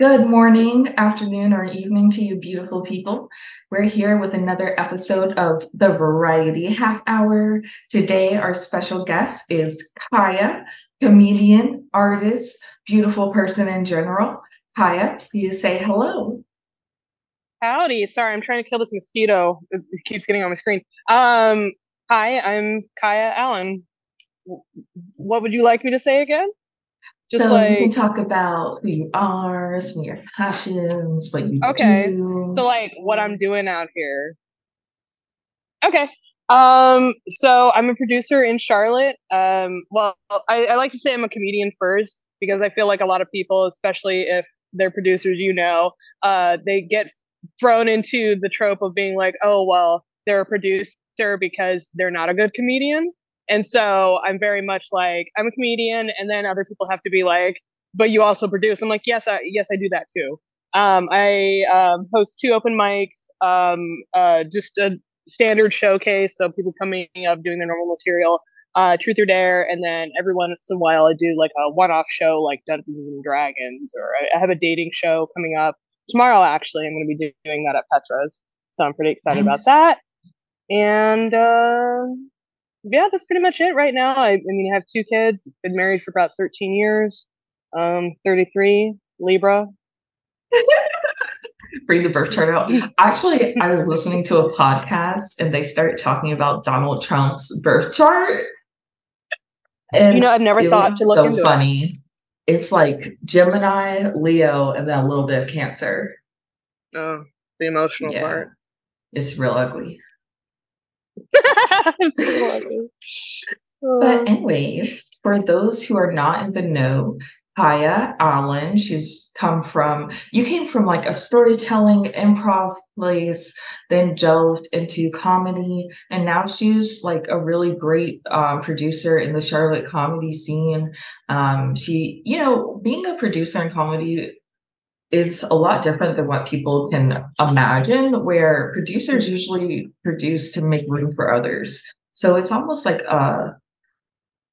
Good morning, afternoon, or evening to you, beautiful people. We're here with another episode of the Variety Half Hour. Today, our special guest is Kaya, comedian, artist, beautiful person in general. Kaya, please say hello. Howdy. Sorry, I'm trying to kill this mosquito. It keeps getting on my screen. Um, hi, I'm Kaya Allyn. What would you like me to say again? Just so like, you can talk about who you are, some of your passions, what you okay. do. So like what I'm doing out here. Okay. Um, so I'm a producer in Charlotte. Um, well, I, I like to say I'm a comedian first because I feel like a lot of people, especially if they're producers, you know, uh, they get thrown into the trope of being like, oh, well, they're a producer because they're not a good comedian. And so I'm very much like I'm a comedian, and then other people have to be like, but you also produce. I'm like, yes, I, yes, I do that too. Um, I um, host two open mics, um, uh, just a standard showcase, so people coming up doing their normal material, uh, Truth or Dare, and then every once in a while I do like a one-off show like Dungeons and Dragons, or I, have a dating show coming up tomorrow. Actually, I'm going to be doing that at Petra's, so I'm pretty excited nice. about that. And uh, yeah, that's pretty much it right now. I, I mean, I have two kids, been married for about 13 years, um, 33, Libra. Bring the birth chart out. Actually, I was listening to a podcast and they started talking about Donald Trump's birth chart. And you know, I've never thought to look so into funny. It. It's like Gemini, Leo, and then a little bit of Cancer. Oh, the emotional yeah. part. It's real ugly. Oh. but anyways, for those who are not in the know, Kaya Allyn, she's come from you came from like a storytelling improv place, then delved into comedy, and now she's like a really great um, producer in the Charlotte comedy scene. Um, she, you know, being a producer in comedy it's a lot different than what people can imagine, where producers usually produce to make room for others. So it's almost like a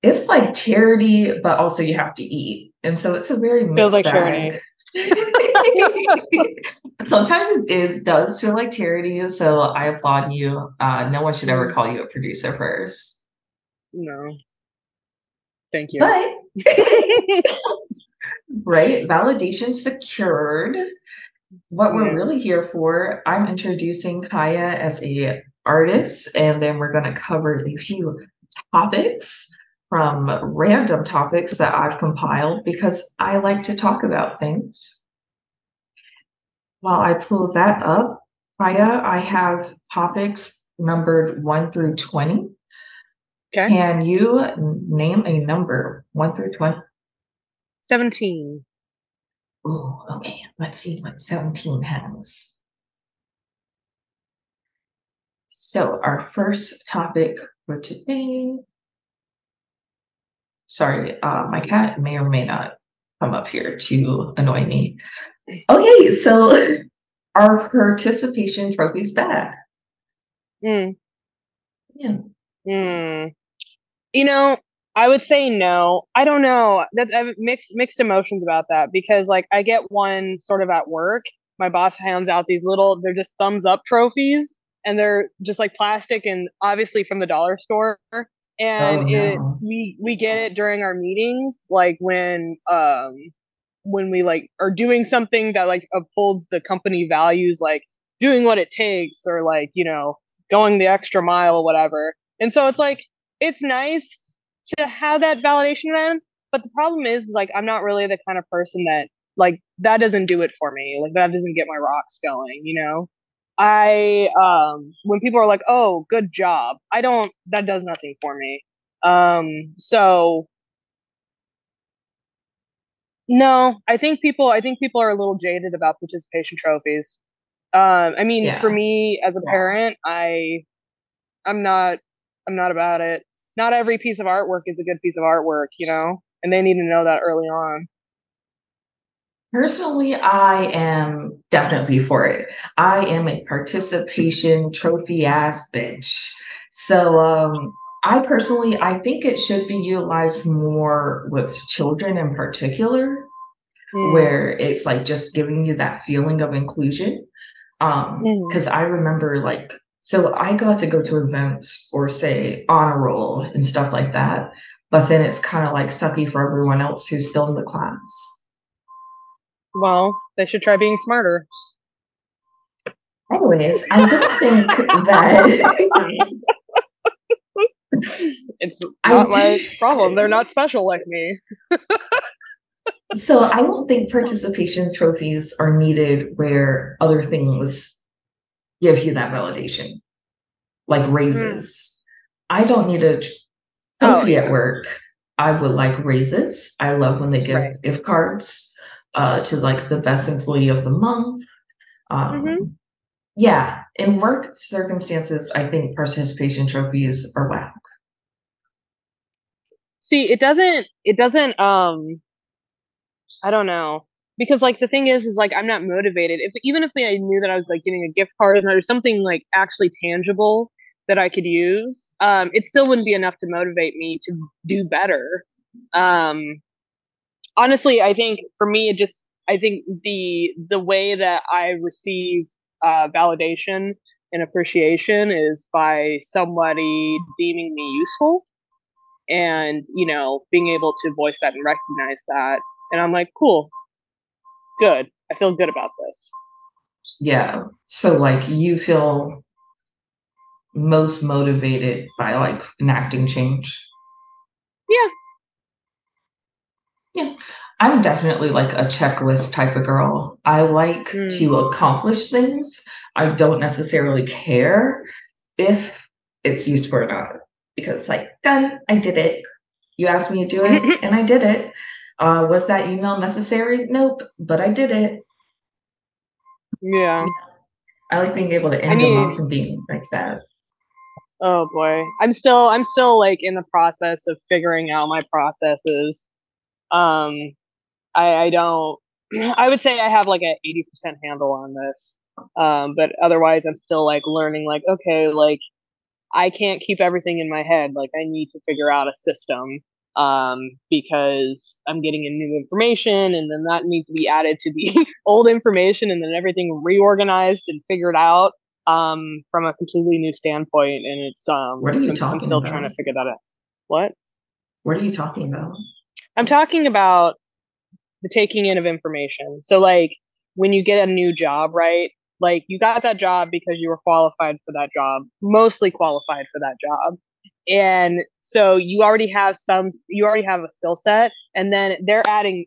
it's like charity, but also you have to eat. And so it's a very mixed feels like bag. Sometimes it, it, does feel like charity. So I applaud you. Uh, no one should ever call you a producer first. No. Thank you. But right? Validation secured. What we're really here for, I'm introducing Kaya as a artist, and then we're going to cover a few topics from random topics that I've compiled because I like to talk about things. While I pull that up, Kaya, I have topics numbered 1 through 20. Okay. Can you name a number 1 through 20? 17. Oh, okay. Let's see what 17 has. So, our first topic for today. Sorry, uh, my cat may or may not come up here to annoy me. Okay, so our participation trophies back. Mm. Yeah. Mm. You know, I would say no. I don't know. That I have mixed mixed emotions about that because like I get one sort of at work. My boss hands out these little they're just thumbs up trophies and they're just like plastic and obviously from the dollar store and oh, no. it we we get it during our meetings like when um when we like are doing something that like upholds the company values like doing what it takes or like you know going the extra mile or whatever and so it's like it's nice to have that validation then. But the problem is, like, I'm not really the kind of person that, like, that doesn't do it for me. Like, that doesn't get my rocks going, you know? I, um, when people are like, oh, good job, I don't, that does nothing for me. Um, so, no, I think people, I think people are a little jaded about participation trophies. Um, I mean, yeah. for me as a parent, I, I'm not, I'm not about it not every piece of artwork is a good piece of artwork, you know, and they need to know that early on. Personally, I am definitely for it. I am a participation trophy ass bitch. So, um, I personally, I think it should be utilized more with children in particular. mm. where it's like just giving you that feeling of inclusion. Um, because mm. I remember like so I got to go to events for say honor roll and stuff like that, but then it's kind of like sucky for everyone else who's still in the class. Well, they should try being smarter. Anyways, I don't think that it's not my problem. They're not special like me. so I don't think participation trophies are needed where other things give you that validation, like raises. Mm. I don't need a trophy oh, at work. I would like raises. I love when they give right. gift cards uh, to like the best employee of the month. Um, mm-hmm. Yeah, in work circumstances, I think participation trophies are whack. See, it doesn't. It doesn't. Um, I don't know because like the thing is, is like I'm not motivated. If even if I knew that I was like getting a gift card or something like actually tangible that I could use, um, it still wouldn't be enough to motivate me to do better. Um, honestly, I think for me, it just I think the the way that I receive uh, validation and appreciation is by somebody deeming me useful and you know being able to voice that and recognize that and i'm like cool good i feel good about this yeah so like you feel most motivated by like enacting change yeah yeah I'm definitely like a checklist type of girl. I like mm. to accomplish things. I don't necessarily care if it's useful or not because, like, done, I did it. You asked me to do it, and I did it. Uh, was that email necessary? Nope, but I did it. Yeah. I like being able to end I mean, a month and being like that. Oh boy, I'm still I'm still like in the process of figuring out my processes. Um, I, I don't. I would say I have like an eighty percent handle on this, um, but otherwise I'm still like learning. Like, okay, like I can't keep everything in my head. Like, I need to figure out a system um, because I'm getting in new information, and then that needs to be added to the old information, and then everything reorganized and figured out um, from a completely new standpoint. And it's um, what are you I'm, talking I'm still about? trying to figure that out. What? What are you talking about? I'm talking about the taking in of information. So like when you get a new job, right? Like you got that job because you were qualified for that job, mostly qualified for that job. And so you already have some you already have a skill set and then they're adding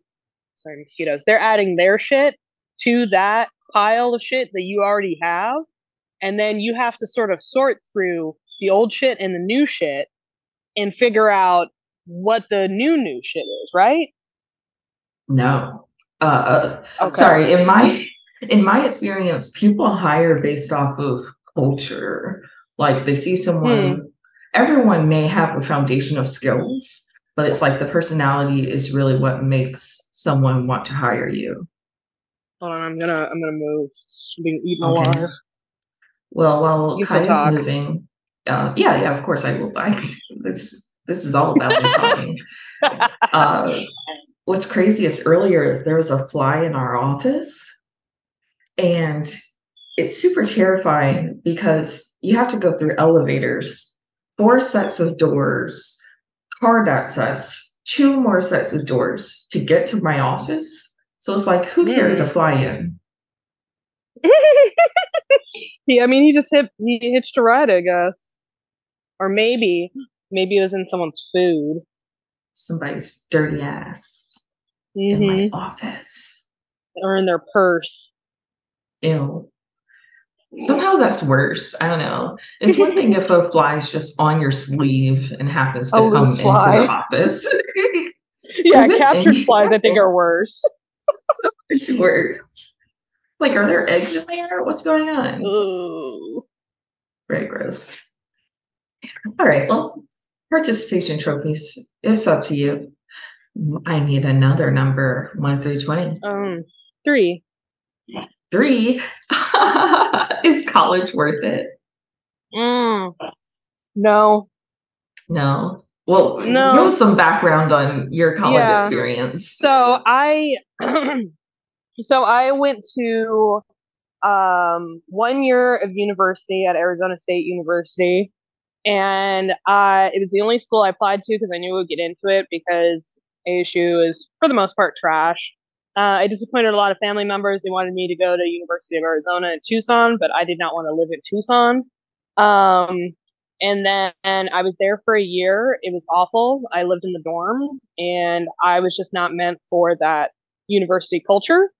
sorry, mosquitoes. They're adding their shit to that pile of shit that you already have. And then you have to sort of sort through the old shit and the new shit and figure out what the new new shit is, right? No. Uh, uh, okay. Sorry. In my in my experience, people hire based off of culture. Like they see someone. Hmm. Everyone may have a foundation of skills, but it's like the personality is really what makes someone want to hire you. Hold on, I'm gonna I'm gonna move. being eaten okay. alive. Well, while Kaya's moving, uh, yeah, yeah, of course I will. I this this is all about me talking. uh, what's crazy is earlier there was a fly in our office and it's super terrifying because you have to go through elevators four sets of doors card access two more sets of doors to get to my office so it's like who carried a fly in yeah i mean he just hit he hitched a ride i guess or maybe maybe it was in someone's food somebody's dirty ass mm-hmm. in my mm-hmm. office or in their purse. Ew. Somehow that's worse. I don't know. It's one thing if a fly is just on your sleeve and happens to come into the office. yeah, captured flies I think are worse. so much worse. Like, are there eggs in there? What's going on? Ooh. Very gross. All right. Well, participation trophies. It's up to you. I need another number, one through 20. Um, three. Three? Is college worth it? Mm. No. No. Well, no. give some background on your college yeah. experience. So I, so I went to um, one year of university at Arizona State University, and uh, it was the only school I applied to because I knew I would get into it because ASU is for the most part trash. Uh, I disappointed a lot of family members. They wanted me to go to University of Arizona in Tucson, but I did not want to live in Tucson. Um, and then and I was there for a year. It was awful. I lived in the dorms, and I was just not meant for that university culture.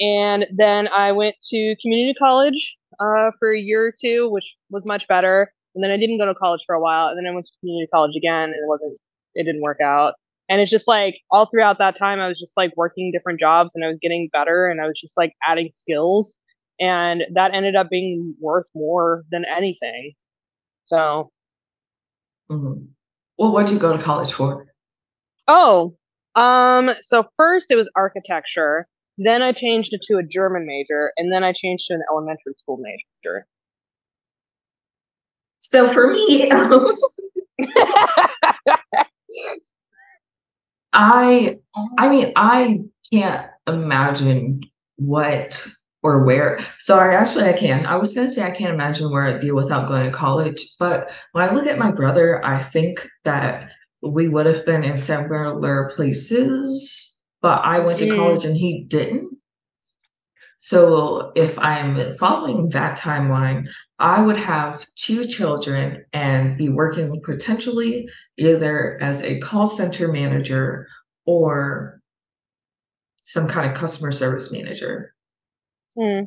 And then I went to community college uh, for a year or two, which was much better. And then I didn't go to college for a while, and then I went to community college again, and it wasn't. It didn't work out. And it's just like all throughout that time, I was just like working different jobs and I was getting better and I was just like adding skills. And that ended up being worth more than anything. So. Mm-hmm. Well, what did you go to college for? Oh, um, so first it was architecture. Then I changed it to a German major, and then I changed to an elementary school major. So for me, I I mean I can't imagine what or where. Sorry, actually I can. I was gonna say I can't imagine where I'd be without going to college. But when I look at my brother, I think that we would have been in similar places, but I went to mm. college and he didn't. So if I'm following that timeline, I would have two children and be working potentially either as a call center manager or some kind of customer service manager. Hmm.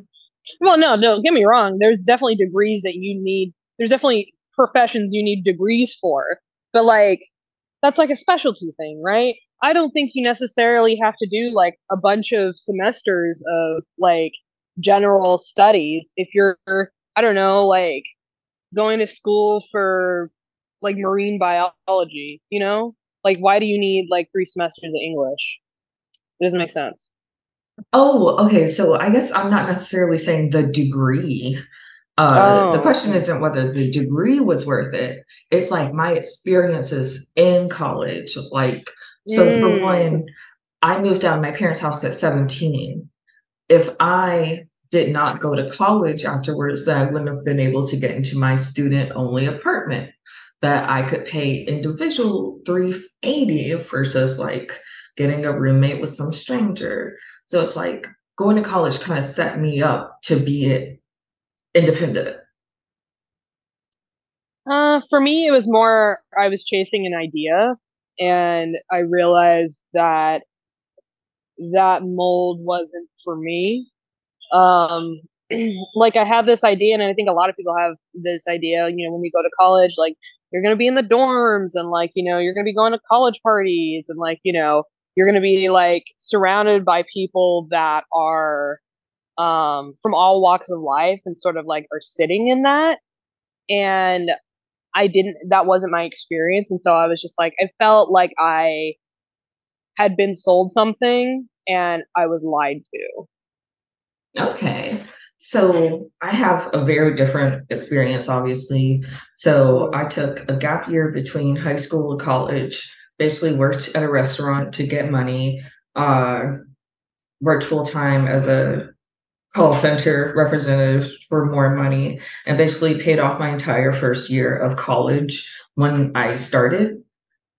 Well, no, no, get me wrong. There's definitely degrees that you need. There's definitely professions you need degrees for, but like that's like a specialty thing, right? I don't think you necessarily have to do like a bunch of semesters of like general studies if you're I don't know, like going to school for like marine biology, you know? Like why do you need like three semesters of English? It doesn't make sense. Oh, okay. So I guess I'm not necessarily saying the degree. Uh, oh. The question isn't whether the degree was worth it. It's like my experiences in college. Like, so mm. for one, I moved out of my parents' house at 17. If I did not go to college afterwards, that I wouldn't have been able to get into my student only apartment that I could pay individual 380 versus like getting a roommate with some stranger. So it's like going to college kind of set me up to be independent. Uh, for me, it was more I was chasing an idea, and I realized that that mold wasn't for me. Um, like I have this idea, and I think a lot of people have this idea. You know, when we go to college, like you're gonna be in the dorms, and like you know, you're gonna be going to college parties, and like you know, you're going to be like surrounded by people that are um, from all walks of life and sort of like are sitting in that. And I didn't, that wasn't my experience. And so I was just like, I felt like I had been sold something and I was lied to. Okay. So I have a very different experience, obviously. So I took a gap year between high school and college basically worked at a restaurant to get money, uh, worked full time as a call center representative for more money, and basically paid off my entire first year of college when I started.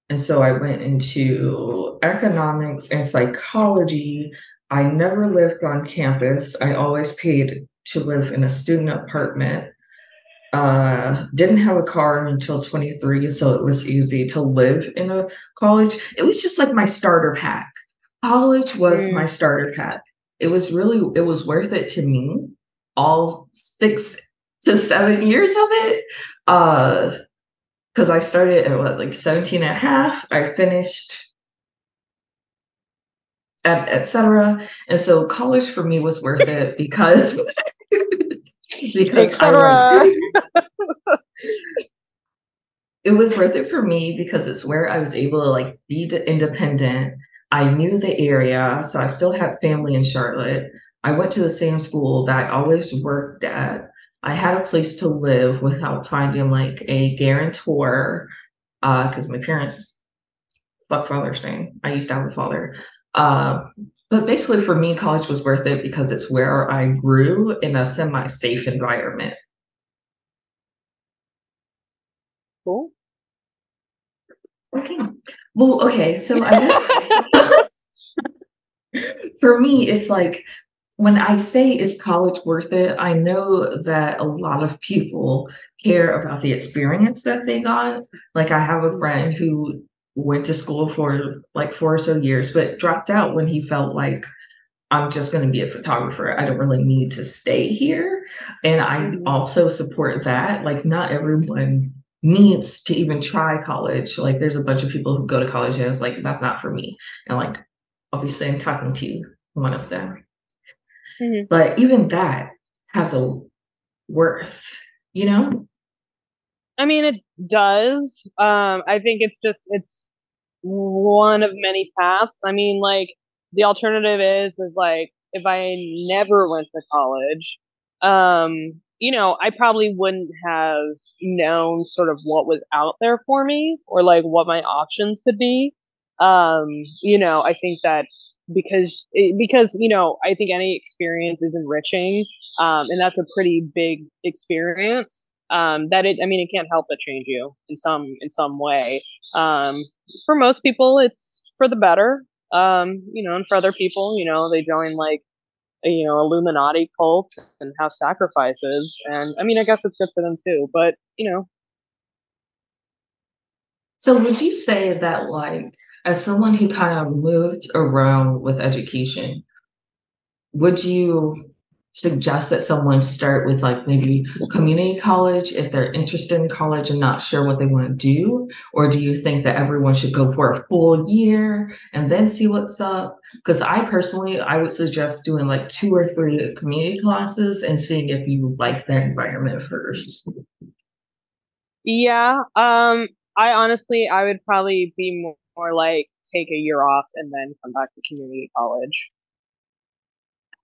And so I went into economics and psychology. I never lived on campus. I always paid to live in a student apartment uh, didn't have a car until 23, so it was easy to live in a college. It was just like my starter pack. College was mm. my starter pack. It was really, it was worth it to me, all six to seven years of it. Uh, because I started at what, like 17 and a half. I finished etc. And so college for me was worth it because because I it was worth it for me because it's where I was able to like be independent. I knew the area, so I still had family in Charlotte. I went to the same school that I always worked at. I had a place to live without finding like a guarantor because uh, my parents fuck Father's name. I used to have a father. Uh, but basically, for me, college was worth it because it's where I grew in a semi safe environment. Cool. Okay. Well, okay. So I guess for me, it's like when I say is college worth it, I know that a lot of people care about the experience that they got. Like I have a friend who went to school for like four or so years, but dropped out when he felt like I'm just going to be a photographer. I don't really need to stay here. And I mm-hmm. also support that. Like, not everyone needs to even try college. Like, there's a bunch of people who go to college and it's like, that's not for me. And like, obviously, I'm talking to one of them. Mm-hmm. But even that has a worth, you know? I mean, it does. Um, I think it's just, it's one of many paths. I mean, like, the alternative is, is like, if I never went to college, um, you know, I probably wouldn't have known sort of what was out there for me or like what my options could be. Um, you know, I think that because because you know i think any experience is enriching um, and that's a pretty big experience um, that it i mean it can't help but change you in some in some way. Um, for most people it's for the better. Um, you know and for other people you know they join like you know illuminati cults and have sacrifices. And i mean i guess it's good for them too but you know. So would you say that like as someone who kind of moved around with education, would you suggest that someone start with like maybe community college if they're interested in college and not sure what they want to do? Or do you think that everyone should go for a full year and then see what's up? Because i personally i would suggest doing like two or three community classes and seeing if you like that environment first. Yeah um i honestly i would probably be more or like take a year off and then come back to community college.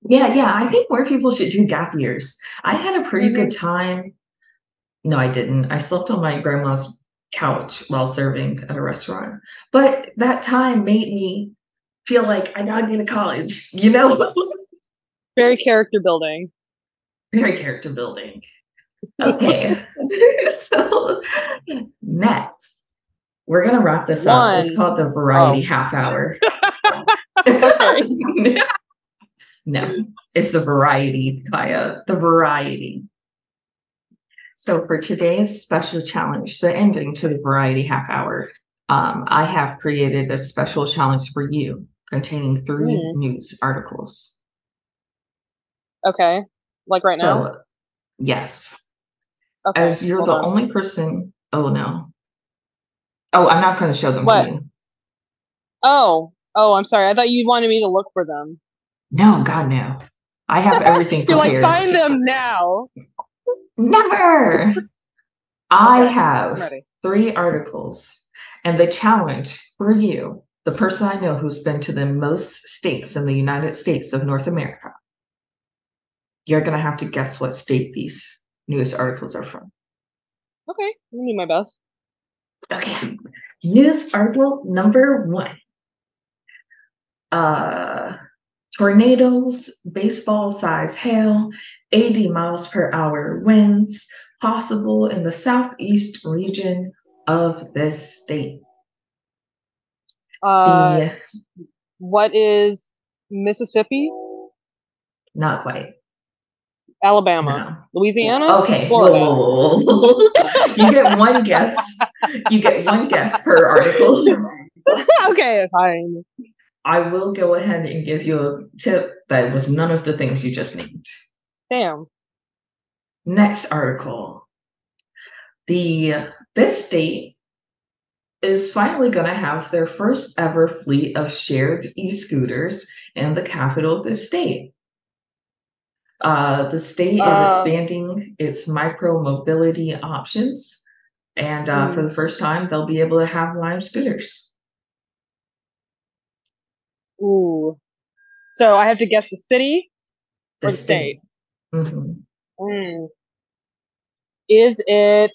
Yeah, yeah. I think more people should do gap years. I had a pretty mm-hmm. good time. No, I didn't. I slept on my grandma's couch while serving at a restaurant. But that time made me feel like I gotta get to college, you know? Very character building. Very character building. Okay. so next we're gonna wrap this One. up. It's called the variety oh. half hour. no, it's the variety, Kaya. The variety. So for today's special challenge, the ending to the variety half hour, um, I have created a special challenge for you containing three mm. news articles. Okay. Like right now? So, yes. Okay. As you're the on. only person. Oh no. Oh, I'm not going to show them what? to you. Oh, oh, I'm sorry. I thought you wanted me to look for them. No, God, no. I have everything You're prepared. like, find them now. Never. I have three articles, and the challenge for you, the person I know who's been to the most states in the United States of North America, you're going to have to guess what state these news articles are from. Okay, I'm do my best. Okay, news article number one. Uh, tornadoes, baseball size hail, 80 miles per hour winds possible in the southeast region of this state. Uh, the, what is Mississippi? Not quite. Alabama, no. Louisiana. Okay, whoa, whoa, whoa, you get one guess. You get one guess per article. okay, fine. I will go ahead and give you a tip that was none of the things you just named. Damn. Next article. The this state is finally going to have their first ever fleet of shared e-scooters in the capital of the state. Uh, the state uh, is expanding its micro mobility options, and uh, mm. for the first time, they'll be able to have Lime scooters. Ooh, so I have to guess the city the or the state. state? Mm-hmm. Mm. Is it?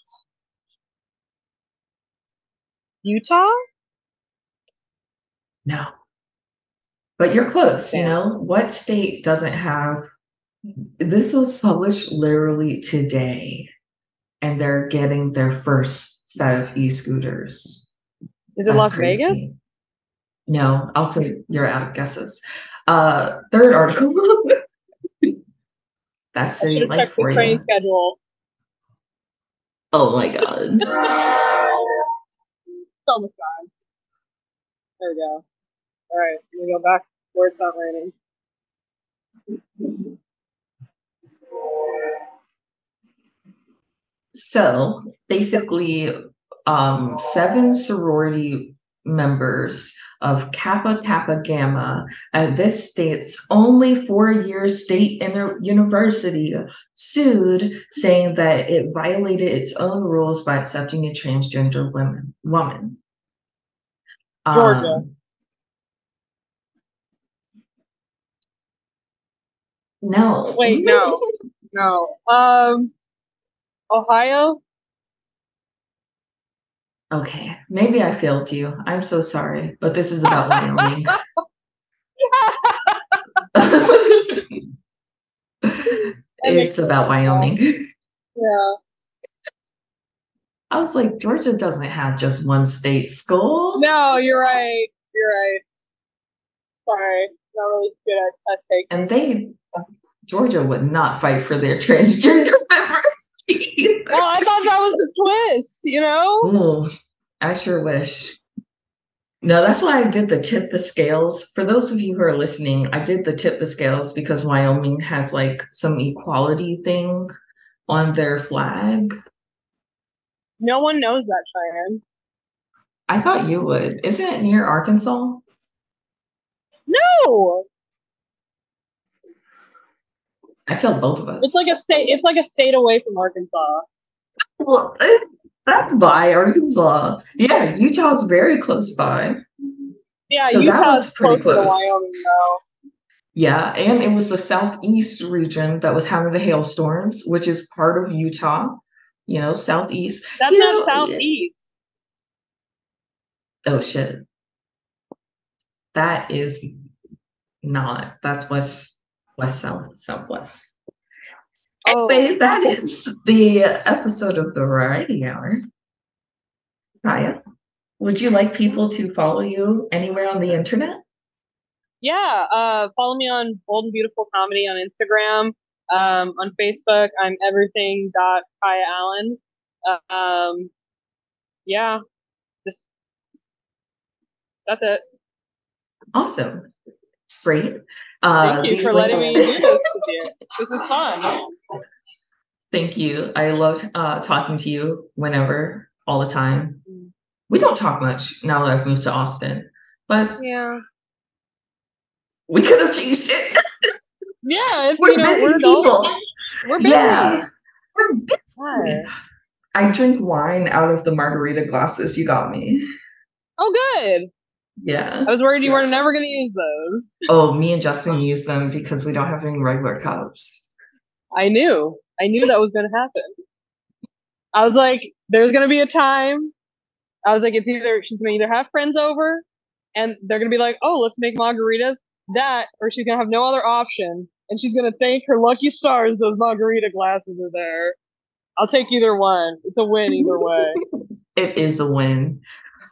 Utah? No. But you're close, you know? What state doesn't have this was published literally today, and they're getting their first set of e-scooters. Is it That's Las crazy. Vegas? No, also you're out of guesses. Uh, third article. That's city life checked the for train you. schedule. Oh my god. Almost gone. There we go. All right, let me go back where it's not raining. So basically, um, seven sorority members of Kappa Kappa Gamma at this state's only four-year state inter- university sued, saying that it violated its own rules by accepting a transgender woman. Woman. Georgia. Um, no. Wait, no. No. Um, Ohio? Okay, maybe I failed you. I'm so sorry, but this is about Wyoming. it's about Wyoming. Yeah. I was like, Georgia doesn't have just one state school. No, you're right. You're right. Sorry. Not really good at test taking. And they, Georgia would not fight for their transgender members. Either. Well, I thought that was a twist, you know? Ooh, I sure wish. No, that's why I did the tip the scales. For those of you who are listening, I did the tip the scales because Wyoming has like some equality thing on their flag. No one knows that, Cheyenne. I thought you would. Isn't it near Arkansas? No! I feel both of us. It's like a state it's like a state away from Arkansas. well, that's by Arkansas. Yeah, Utah's very close by. Yeah, So that was pretty close. Wyoming. Yeah, and it was the southeast region that was having the hailstorms, which is part of Utah. You know, southeast. That's You not know, southeast. Oh shit. That is not. That's west, west, south, southwest. Oh. Anyway, that is the episode of the Variety Hour. Kaya, would you like people to follow you anywhere on the internet? Yeah, uh, follow me on Bold and Beautiful Comedy on Instagram. Um, on Facebook, I'm everything dot Kaya Allyn. Uh, um, yeah, just that's it. Awesome. Great. Uh, Thank you these for letting me do this with you. This is fun. Thank you. I love uh, talking to you whenever, all the time. We don't talk much now that I've moved to Austin, but Yeah, we could have changed it. yeah. We're you know, busy we're adults. people. We're busy. Yeah, we're busy. Yeah. I drink wine out of the margarita glasses you got me. Oh, good. Yeah. I was worried you were never going to use those. Oh, me and Justin use them because we don't have any regular cups. I knew. I knew that was going to happen. I was like, there's going to be a time. I was like, it's either she's going to either have friends over and they're going to be like, oh, let's make margaritas. That, or she's going to have no other option. And she's going to thank her lucky stars those margarita glasses are there. I'll take either one. It's a win either way. It is a win.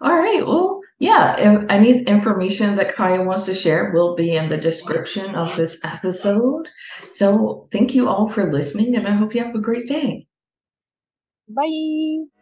All right. Well, yeah. If any information that Kaya wants to share will be in the description of this episode. So thank you all for listening, and I hope you have a great day. Bye.